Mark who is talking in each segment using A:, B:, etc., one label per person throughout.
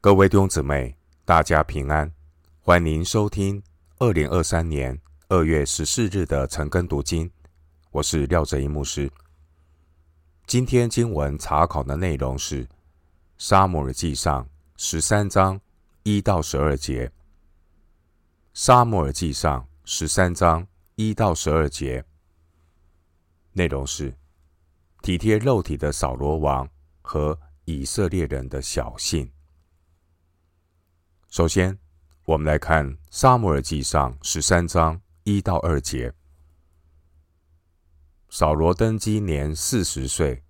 A: 各位弟兄姊妹，大家平安！欢迎收听二零二三年二月十四日的晨更读经。我是廖哲一牧师。今天经文查考的内容是《撒母耳记上》十三章一到十二节。《撒母耳记上》十三章一到十二节内容是体贴肉体的扫罗王和以色列人的小信。首先，我们来看《撒母耳记上》十三章一到二节。扫罗登基年四十岁，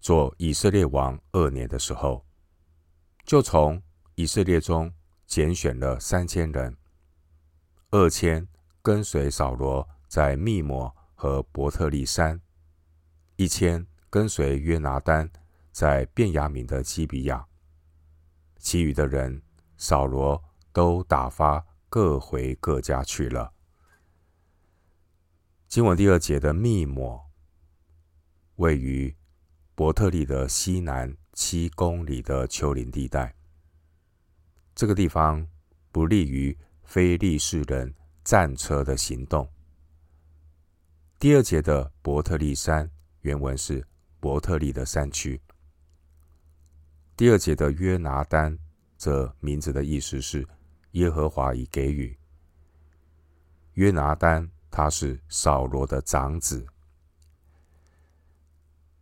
A: 做以色列王二年的时候，就从以色列中拣选了三千人，二千跟随扫罗在密抹和伯特利山，一千跟随约拿单在便雅悯的基比亚，其余的人。扫罗都打发各回各家去了。经文第二节的密抹位于伯特利的西南七公里的丘陵地带，这个地方不利于非利士人战车的行动。第二节的伯特利山原文是伯特利的山区。第二节的约拿单。这名字的意思是耶和华已给予。约拿单，他是扫罗的长子。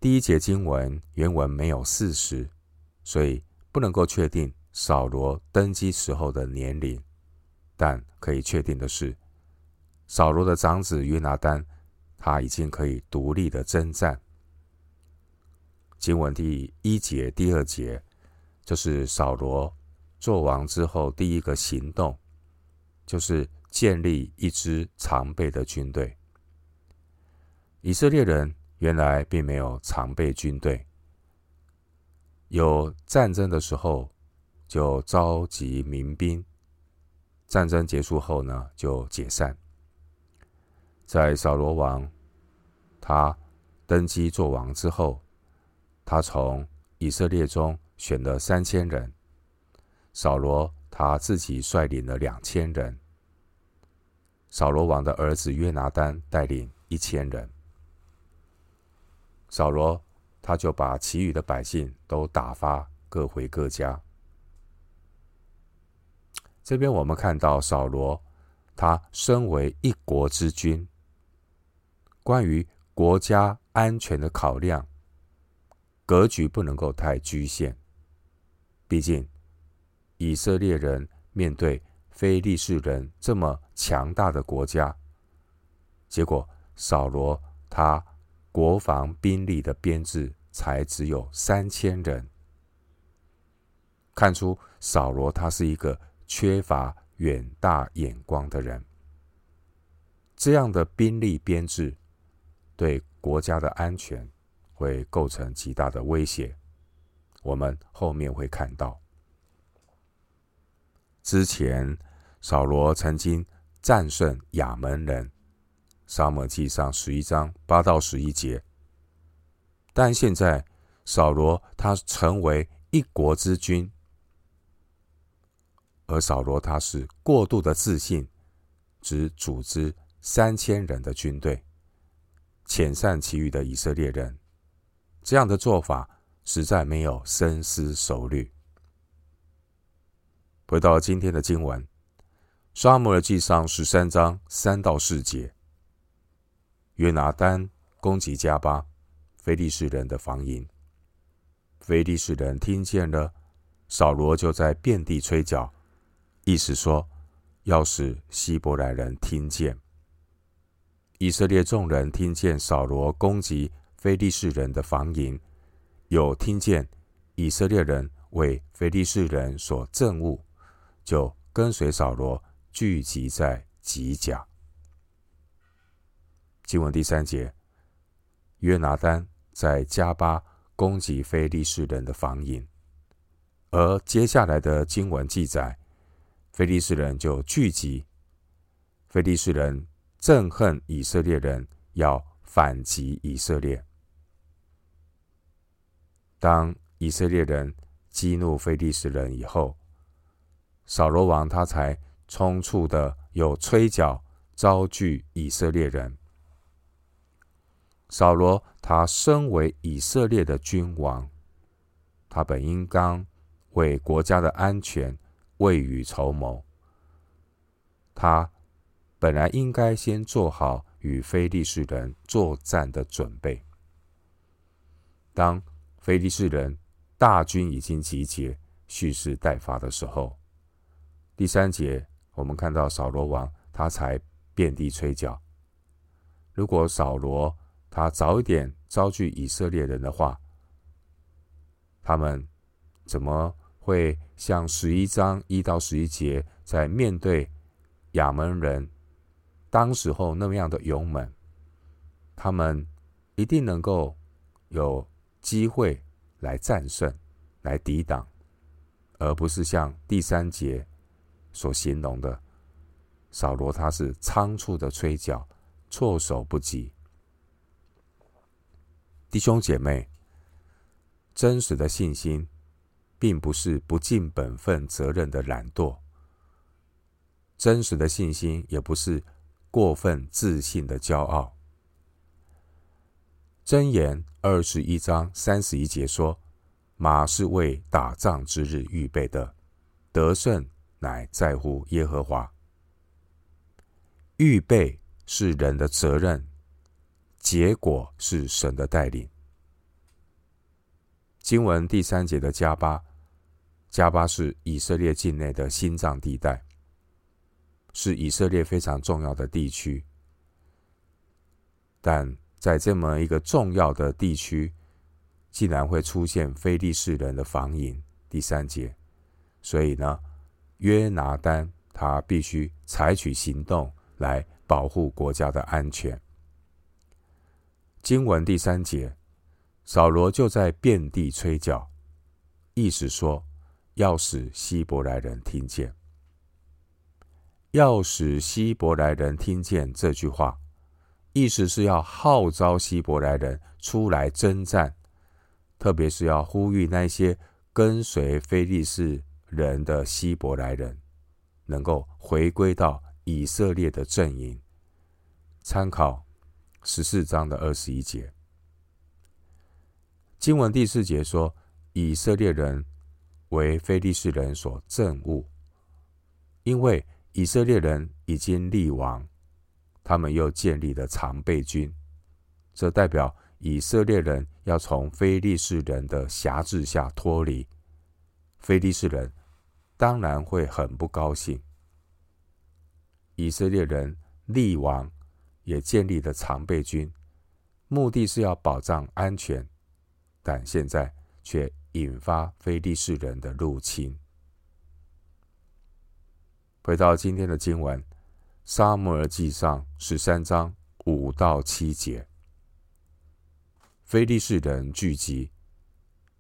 A: 第一节经文原文没有四十，所以不能够确定扫罗登基时候的年龄，但可以确定的是，扫罗的长子约拿单，他已经可以独立的征战。经文第一节、第二节，就是扫罗。做王之后，第一个行动就是建立一支常备的军队。以色列人原来并没有常备军队，有战争的时候就召集民兵，战争结束后呢，就解散。在扫罗王他登基做王之后，他从以色列中选了三千人。扫罗他自己率领了两千人，扫罗王的儿子约拿单带领一千人。扫罗他就把其余的百姓都打发各回各家。这边我们看到扫罗，他身为一国之君，关于国家安全的考量，格局不能够太局限，毕竟。以色列人面对非利士人这么强大的国家，结果扫罗他国防兵力的编制才只有三千人，看出扫罗他是一个缺乏远大眼光的人。这样的兵力编制对国家的安全会构成极大的威胁，我们后面会看到。之前，扫罗曾经战胜亚扪人，撒母耳记上十一章八到十一节。但现在，扫罗他成为一国之君，而扫罗他是过度的自信，只组织三千人的军队，遣散其余的以色列人。这样的做法实在没有深思熟虑。回到今天的经文，《撒母耳记上》十三章三到四节。约拿单攻击迦巴，非利士人的防营。非利士人听见了，扫罗就在遍地吹角，意思说要使希伯来人听见。以色列众人听见扫罗攻击非利士人的防营，有听见以色列人为非利士人所憎恶。就跟随扫罗聚集在吉甲。经文第三节，约拿单在迦巴攻击非利士人的防营，而接下来的经文记载，非利士人就聚集，非利士人憎恨以色列人，要反击以色列。当以色列人激怒非利士人以后，扫罗王他才匆促的有吹角招聚以色列人。扫罗他身为以色列的君王，他本应当为国家的安全未雨绸缪。他本来应该先做好与非利士人作战的准备。当非利士人大军已经集结、蓄势待发的时候，第三节我们看到扫罗王他才遍地吹角。如果扫罗他早一点招聚以色列人的话，他们怎么会像十一章一到十一节在面对亚门人当时候那么样的勇猛？他们一定能够有机会来战胜、来抵挡，而不是像第三节所形容的，扫罗他是仓促的吹角，措手不及。弟兄姐妹，真实的信心，并不是不尽本分责任的懒惰；真实的信心，也不是过分自信的骄傲。箴言二十一章三十一节说：“马是为打仗之日预备的，得胜乃在乎耶和华。”预备是人的责任。结果是神的带领。经文第三节的迦巴，迦巴是以色列境内的心脏地带，是以色列非常重要的地区。但在这么一个重要的地区，竟然会出现非利士人的防营。第三节，所以呢，约拿单他必须采取行动来保护国家的安全。经文第三节，扫罗就在遍地吹角，意思说要使希伯来人听见，要使希伯来人听见这句话，意思是要号召希伯来人出来征战，特别是要呼吁那些跟随非利士人的希伯来人，能够回归到以色列的阵营，参考。十四章的二十一节，经文第四节说：“以色列人为非利士人所憎恶，因为以色列人已经立王，他们又建立了常备军，这代表以色列人要从非利士人的辖制下脱离。非利士人当然会很不高兴。以色列人立王。”也建立了常备军，目的是要保障安全，但现在却引发非利士人的入侵。回到今天的经文，《撒母耳记上》十三章五到七节，非利士人聚集，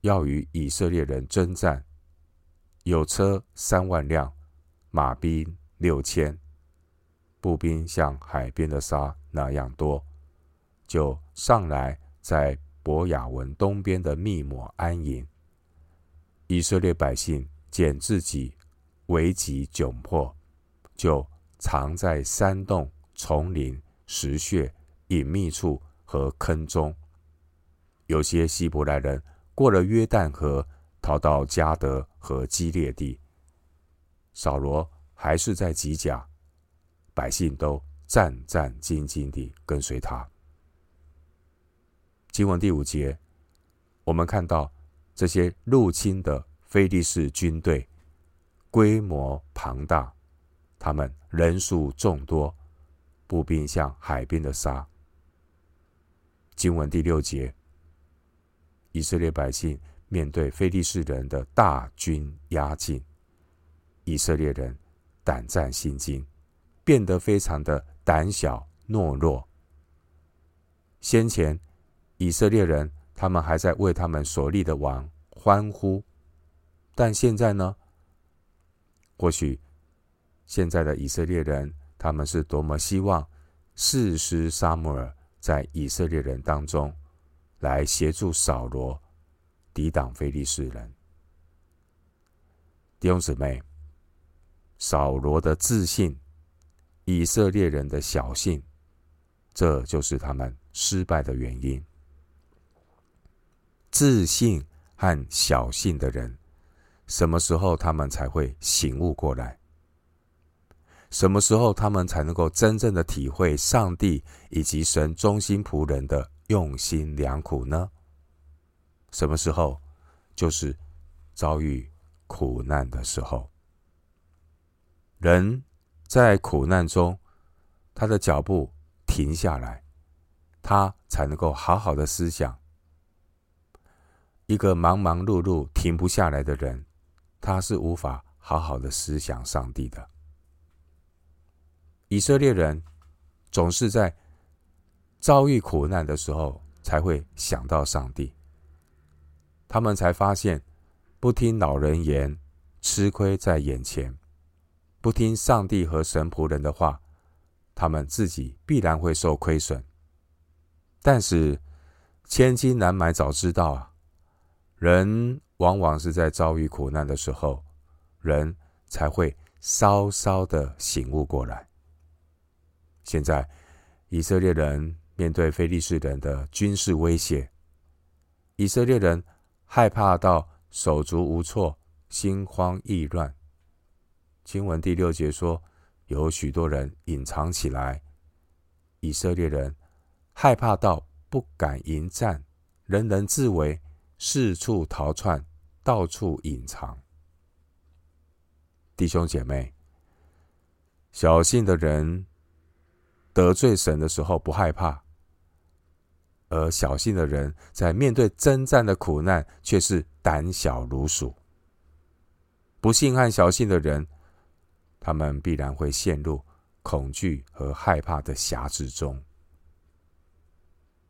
A: 要与以色列人争战，有车三万辆，马兵六千。步兵像海边的沙那样多，就上来在伯雅文东边的密抹安营。以色列百姓见自己危急窘迫，就藏在山洞、丛林、石穴、隐秘处和坑中。有些希伯来人过了约旦河，逃到加得和基列地。扫罗还是在吉甲。百姓都战战兢兢地跟随他。经文第五节，我们看到这些入侵的非利士军队规模庞大，他们人数众多，步兵像海边的沙。经文第六节，以色列百姓面对非利士人的大军压境，以色列人胆战心惊。变得非常的胆小懦弱。先前以色列人他们还在为他们所立的王欢呼，但现在呢？或许现在的以色列人他们是多么希望士师撒母耳在以色列人当中来协助扫罗抵挡非利士人。弟兄姊妹，扫罗的自信，以色列人的小信，这就是他们失败的原因。自信和小信的人，什么时候他们才会醒悟过来？什么时候他们才能够真正的体会上帝以及神忠心仆人的用心良苦呢？什么时候？就是遭遇苦难的时候。人在苦难中，他的脚步停下来，他才能够好好的思想。一个忙忙碌碌停不下来的人，他是无法好好的思想上帝的。以色列人总是在遭遇苦难的时候才会想到上帝，他们才发现不听老人言，吃亏在眼前；不听上帝和神仆人的话，他们自己必然会受亏损。但是千金难买早知道啊！人往往是在遭遇苦难的时候，人才会稍稍的醒悟过来。现在，以色列人面对非利士人的军事威胁，以色列人害怕到手足无措、心慌意乱。经文第六节说，有许多人隐藏起来，以色列人害怕到不敢迎战，人人自危，四处逃窜，到处隐藏。弟兄姐妹，小信的人。得罪神的时候不害怕，而小信的人在面对征战的苦难却是胆小如鼠。不信和小信的人，他们必然会陷入恐惧和害怕的辖制中。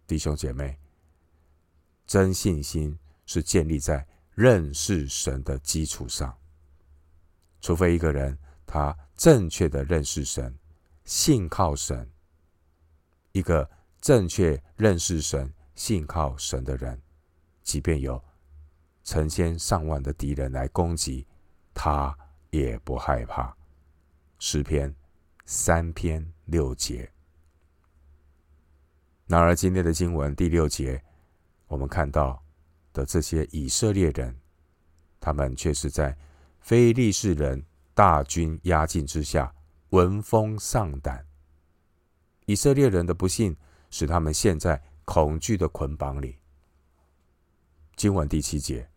A: 弟兄姐妹，真信心是建立在认识神的基础上，除非一个人他正确的认识神。信靠神，一个正确认识神、信靠神的人，即便有成千上万的敌人来攻击，他也不害怕。诗篇三篇六节。然而，今天的经文第六节，我们看到的这些以色列人，他们却是在非利士人大军压境之下。闻风丧胆，以色列人的不幸使他们陷在恐惧的捆绑里。经文第七节，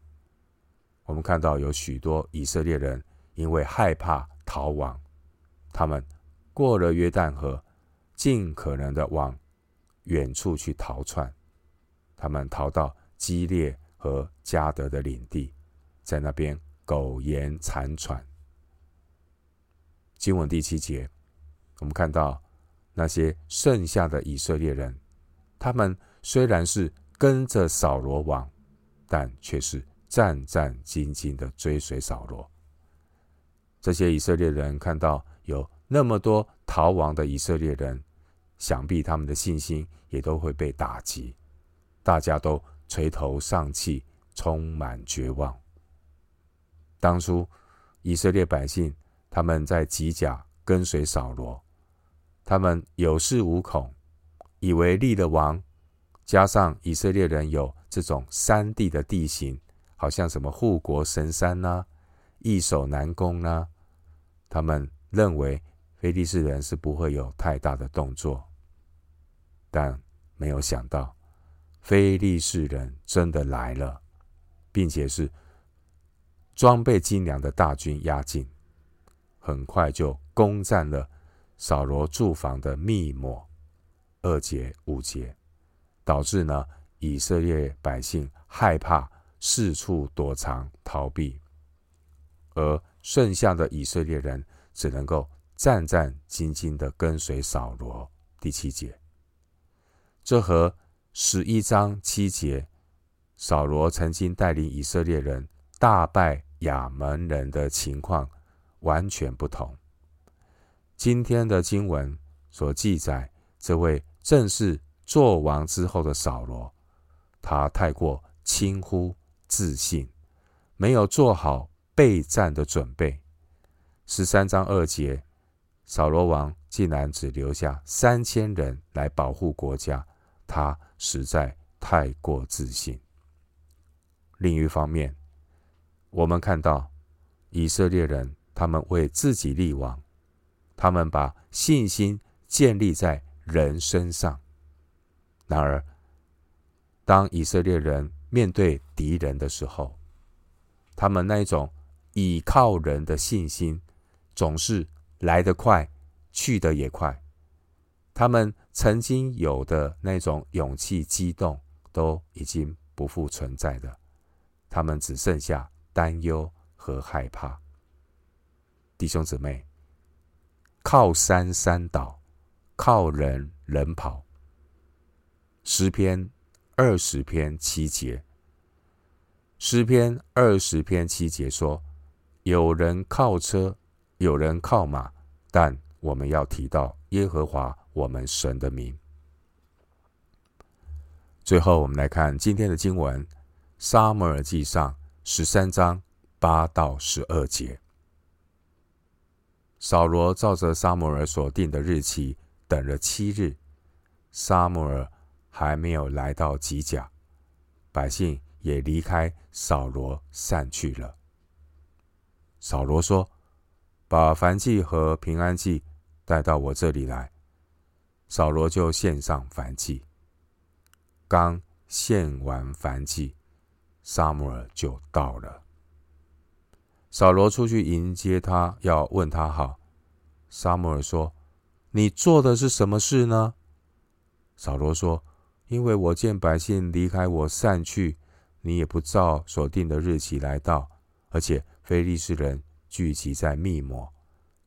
A: 我们看到有许多以色列人因为害怕逃亡，他们过了约旦河，尽可能的往远处去逃窜。他们逃到基列和迦得的领地，在那边苟延残喘。经文第七节，我们看到那些剩下的以色列人，他们虽然是跟着扫罗王，但却是战战兢兢的追随扫罗。这些以色列人看到有那么多逃亡的以色列人，想必他们的信心也都会被打击，大家都垂头丧气，充满绝望。当初以色列百姓。他们在吉甲跟随扫罗，他们有恃无恐，以为立了王，加上以色列人有这种山地的地形，好像什么护国神山呐、易守难攻呐、啊，他们认为非利士人是不会有太大的动作，但没有想到非利士人真的来了，并且是装备精良的大军压境。很快就攻占了扫罗住房的密抹，二节五节，导致呢以色列百姓害怕，四处躲藏逃避，而剩下的以色列人只能够战战兢兢的跟随扫罗。第七节，这和十一章七节扫罗曾经带领以色列人大败亚门人的情况。完全不同。今天的经文所记载，这位正是作王之后的扫罗，他太过轻忽自信，没有做好备战的准备，十三章二节，扫罗王竟然只留下三千人来保护国家，他实在太过自信。另一方面，我们看到以色列人，他们为自己立王，他们把信心建立在人身上。然而，当以色列人面对敌人的时候，他们那种倚靠人的信心，总是来得快，去得也快。他们曾经有的那种勇气、激动，都已经不复存在的。他们只剩下担忧和害怕。弟兄姊妹，靠山山倒，靠人人跑。诗篇二十篇七节，诗篇二十篇七节说：“有人靠车，有人靠马，但我们要提到耶和华我们神的名。”最后，我们来看今天的经文，《撒母耳记上》十三章八到十二节。扫罗照着撒母耳所定的日期等了七日，撒母耳。还没有来到吉甲，百姓也离开扫罗散去了。扫罗说：“把燔祭和平安祭带到我这里来。”扫罗就献上燔祭。刚献完燔祭，撒母耳就到了。扫罗出去迎接他，要问他好。撒母耳说：“你做的是什么事呢？”扫罗说。因为我见百姓离开我散去，你也不照所定的日期来到，而且非利士人聚集在密抹，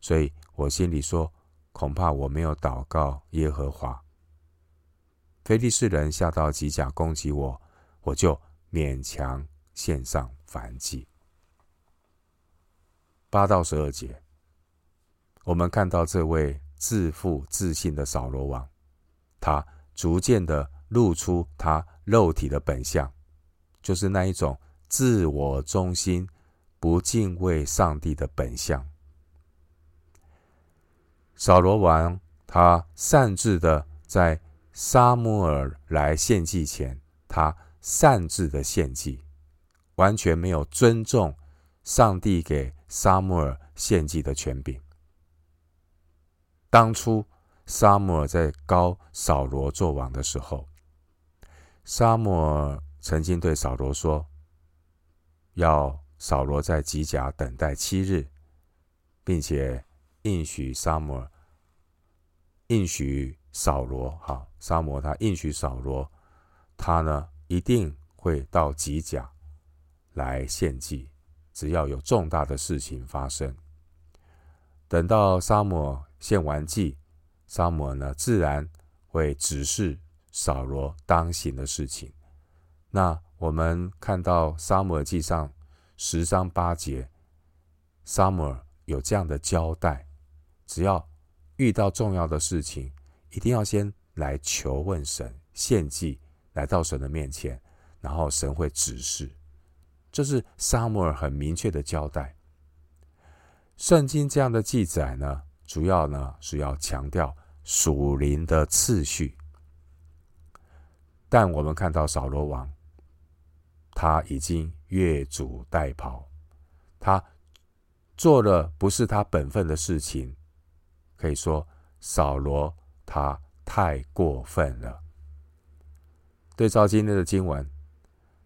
A: 所以我心里说，恐怕我没有祷告耶和华。非利士人下到吉甲攻击我，我就勉强献上反击。八到十二节，我们看到这位自负自信的扫罗王，他逐渐的。露出他肉体的本相，就是那一种自我中心、不敬畏上帝的本相。扫罗王他擅自的在撒母耳来献祭前，他擅自的献祭，完全没有尊重上帝给撒母尔献祭的权柄。当初撒母尔在膏扫罗做王的时候，撒母尔曾经对扫罗说：“要扫罗在吉甲等待七日，并且应许撒母尔，应许扫罗。哈，撒母他应许扫罗，他呢一定会到吉甲来献祭，只要有重大的事情发生。等到沙姆献完祭，沙姆呢自然会指示。”扫罗当行的事情，那我们看到撒母耳记上十章八节，撒母耳有这样的交代：只要遇到重要的事情，一定要先来求问神，献祭来到神的面前，然后神会指示。这是撒母耳很明确的交代。圣经这样的记载呢，主要呢是要强调属灵的次序。但我们看到扫罗王，他已经越俎代庖，他做了不是他本分的事情，可以说扫罗他太过分了。对照今天的经文，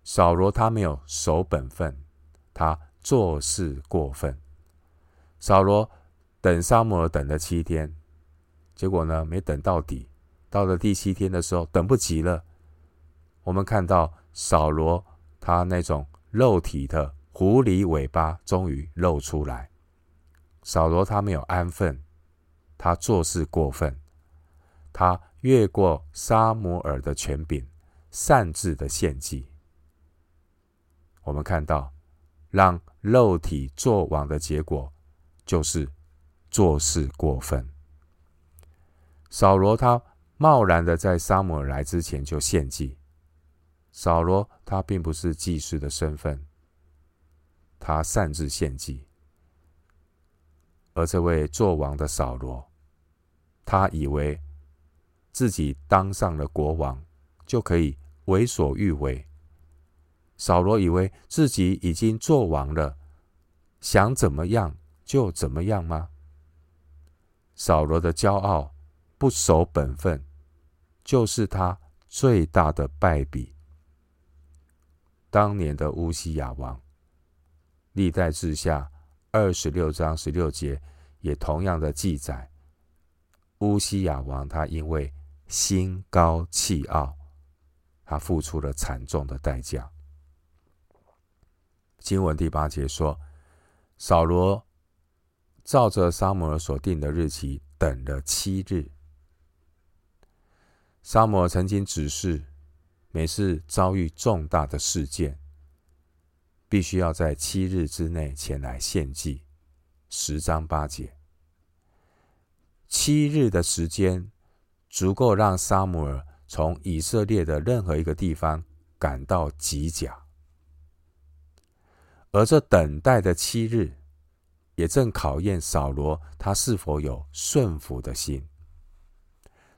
A: 扫罗他没有守本分，他做事过分。扫罗等沙摩尔等了七天，结果呢没等到底，到了第七天的时候，等不及了。我们看到扫罗他那种肉体的狐狸尾巴终于露出来。扫罗他没有安分，他做事过分，他越过沙摩尔的权柄，擅自的献祭。我们看到让肉体作王的结果，就是做事过分。扫罗他贸然的在撒母耳来之前就献祭。扫罗他并不是祭司的身份，他擅自献祭。而这位作王的扫罗，他以为自己当上了国王，就可以为所欲为。扫罗以为自己已经做王了，想怎么样就怎么样吗？扫罗的骄傲、不守本分，就是他最大的败笔。当年的乌西雅王，历代志下二十六章十六节也同样的记载，乌西雅王他因为心高气傲，他付出了惨重的代价。经文第八节说，扫罗照着撒母耳所定的日期等了七日。撒母耳曾经指示，每次遭遇重大的事件，必须要在七日之内前来献祭。十章八节，七日的时间足够让撒母耳从以色列的任何一个地方赶到吉甲，而这等待的七日，也正考验扫罗他是否有顺服的心。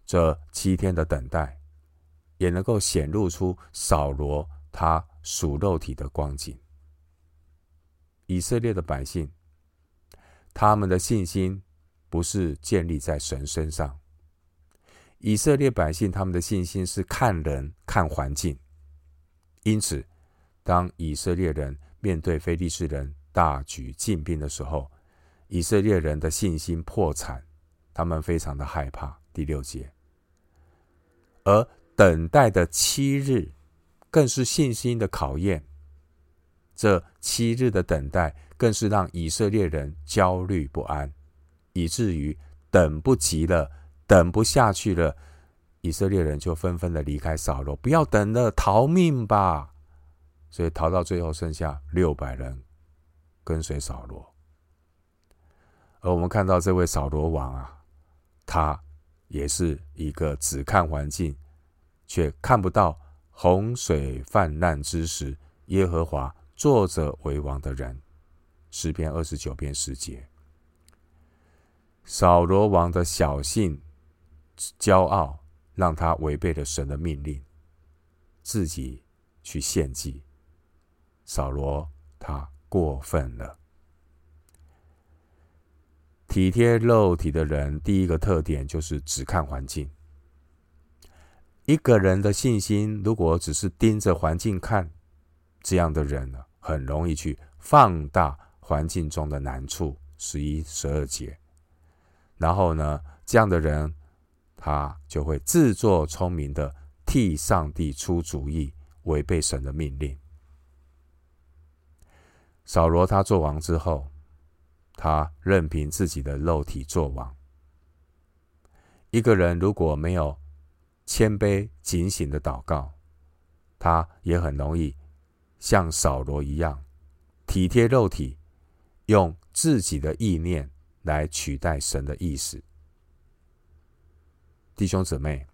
A: 这七天的等待，也能够显露出扫罗他属肉体的光景。以色列的百姓，他们的信心不是建立在神身上。以色列百姓他们的信心是看人、看环境。因此，当以色列人面对非利士人大举进兵的时候，以色列人的信心破产，他们非常的害怕。第六节。而等待的七日，更是信心的考验。这七日的等待，更是让以色列人焦虑不安，以至于等不及了，等不下去了。以色列人就纷纷的离开扫罗，不要等了，逃命吧！所以逃到最后，剩下六百人跟随扫罗。而我们看到这位扫罗王啊，他。也是一个只看环境，却看不到洪水泛滥之时，耶和华坐着为王的人。诗篇二十九篇十节。扫罗王的小性、骄傲，让他违背了神的命令，自己去献祭。扫罗他过分了。体贴肉体的人，第一个特点就是只看环境。一个人的信心如果只是盯着环境看，这样的人呢，很容易去放大环境中的难处。十一、十二节，然后呢，这样的人他就会自作聪明的替上帝出主意，违背神的命令。扫罗他做王之后。他任凭自己的肉体作王。一个人如果没有谦卑警醒的祷告，他也很容易像扫罗一样体贴肉体，用自己的意念来取代神的意思。弟兄姊妹，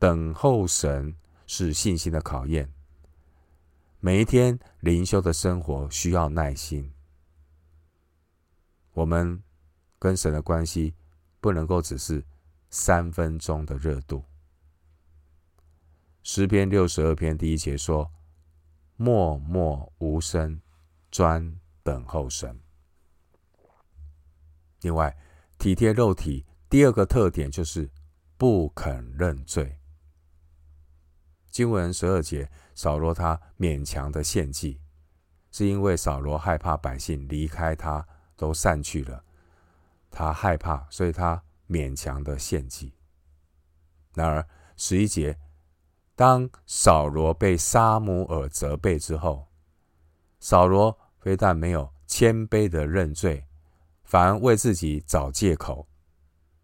A: 等候神是信心的考验。每一天灵修的生活需要耐心。我们跟神的关系不能够只是三分钟的热度。诗篇六十二篇第一节说：“默默无声，专等候神。”另外，体贴肉体第二个特点就是不肯认罪。经文十二节，扫罗他勉强的献祭，是因为扫罗害怕百姓离开他。都散去了，他害怕，所以他勉强的献祭。然而十一节，当扫罗被沙姆尔责备之后，扫罗非但没有谦卑的认罪，反而为自己找借口，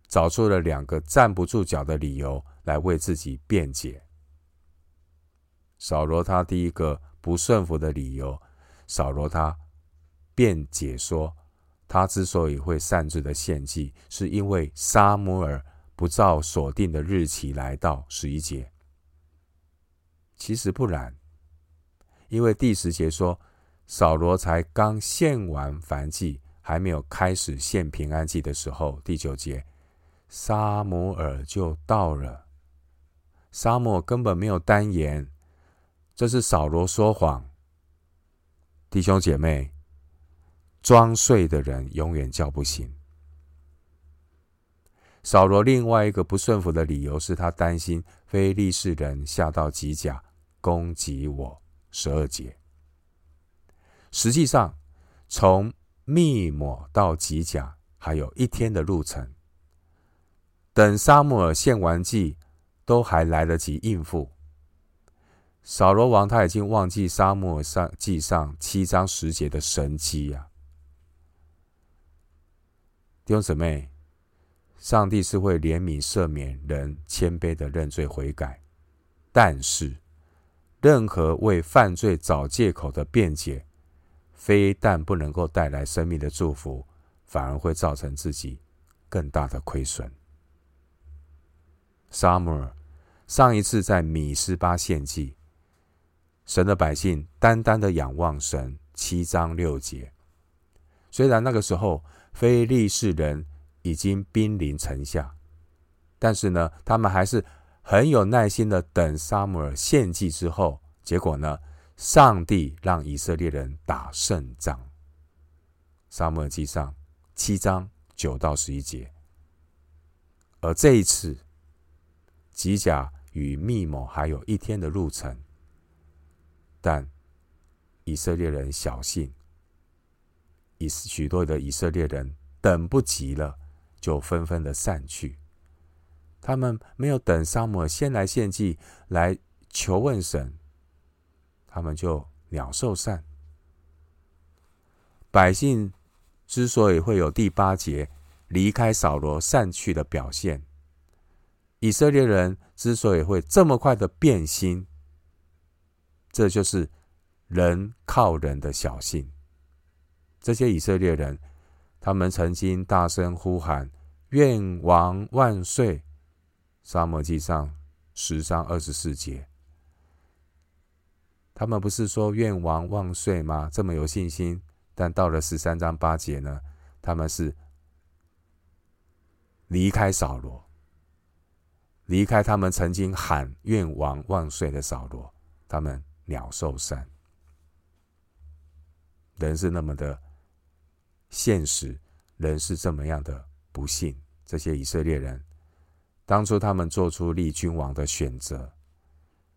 A: 找出了两个站不住脚的理由来为自己辩解。扫罗他第一个不顺服的理由，扫罗他辩解说。他之所以会擅自的献祭，是因为撒母耳不照所定的日期来到。十一节，其实不然，因为第十节说，扫罗才刚献完燔祭，还没有开始献平安祭的时候，第九节，撒母耳就到了。沙漠根本没有单言，这是扫罗说谎。弟兄姐妹，装睡的人永远叫不醒。扫罗另外一个不顺服的理由是他担心非利士人下到吉甲攻击我。十二节。实际上，从密抹到吉甲还有一天的路程。等撒母耳献完祭，都还来得及应付。扫罗王他已经忘记沙漠上记上七章十节的神迹呀、啊，弟兄姊妹，上帝是会怜悯赦免人谦卑的认罪悔改，但是任何为犯罪找借口的辩解，非但不能够带来生命的祝福，反而会造成自己更大的亏损。沙母尔上一次在米斯巴献祭。神的百姓单单的仰望神，七章六节。虽然那个时候非利士人已经兵临城下，但是呢，他们还是很有耐心的等撒母耳献祭之后。结果呢，上帝让以色列人打胜仗。撒母耳记上七章九到十一节。而这一次，吉甲与密谋还有一天的路程。但以色列人小信，以许多的以色列人等不及了，就纷纷的散去。他们没有等撒母耳先来献祭，来求问神，他们就鸟兽散。百姓之所以会有第八节离开扫罗散去的表现，以色列人之所以会这么快的变心。这就是人靠人的小信。这些以色列人，他们曾经大声呼喊“愿王万岁”。撒母耳记上十章二十四节，他们不是说“愿王万岁”吗？这么有信心。但到了十三章八节呢？他们是离开扫罗，离开他们曾经喊“愿王万岁”的扫罗，他们。鸟兽散，人是那么的现实，人是这么样的不幸。这些以色列人当初他们做出立君王的选择，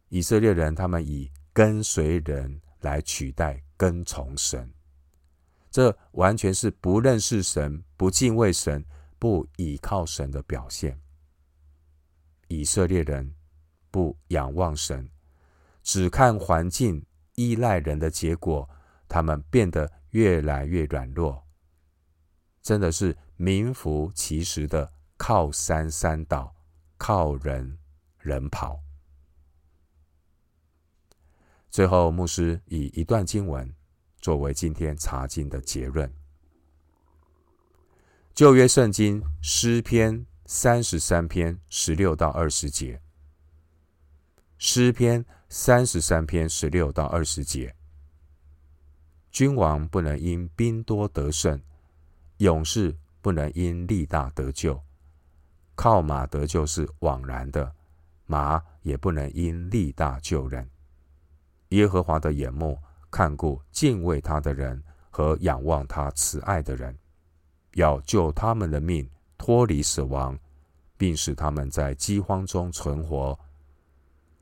A: 以色列人他们以跟随人来取代跟从神，这完全是不认识神、不敬畏神、不倚靠神的表现。以色列人不仰望神。只看环境、依赖人的结果，他们变得越来越软弱，真的是名副其实的靠山山倒，靠人人跑。最后，牧师以一段经文作为今天查经的结论：旧约圣经诗篇三十三篇十六到二十节，诗篇。三十三篇十六到二十节，君王不能因兵多得胜，勇士不能因力大得救。靠马得救是枉然的，马也不能因力大救人。耶和华的眼目看顾敬畏他的人和仰望他慈爱的人，要救他们的命脱离死亡，并使他们在饥荒中存活。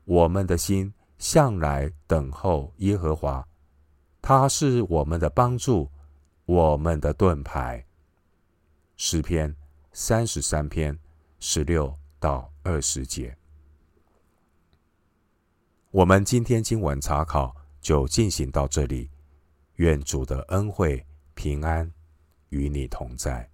A: 我们的心。向来等候耶和华，他是我们的帮助，我们的盾牌。诗篇三十三篇十六到二十节。我们今天经文查考就进行到这里，愿主的恩惠平安与你同在。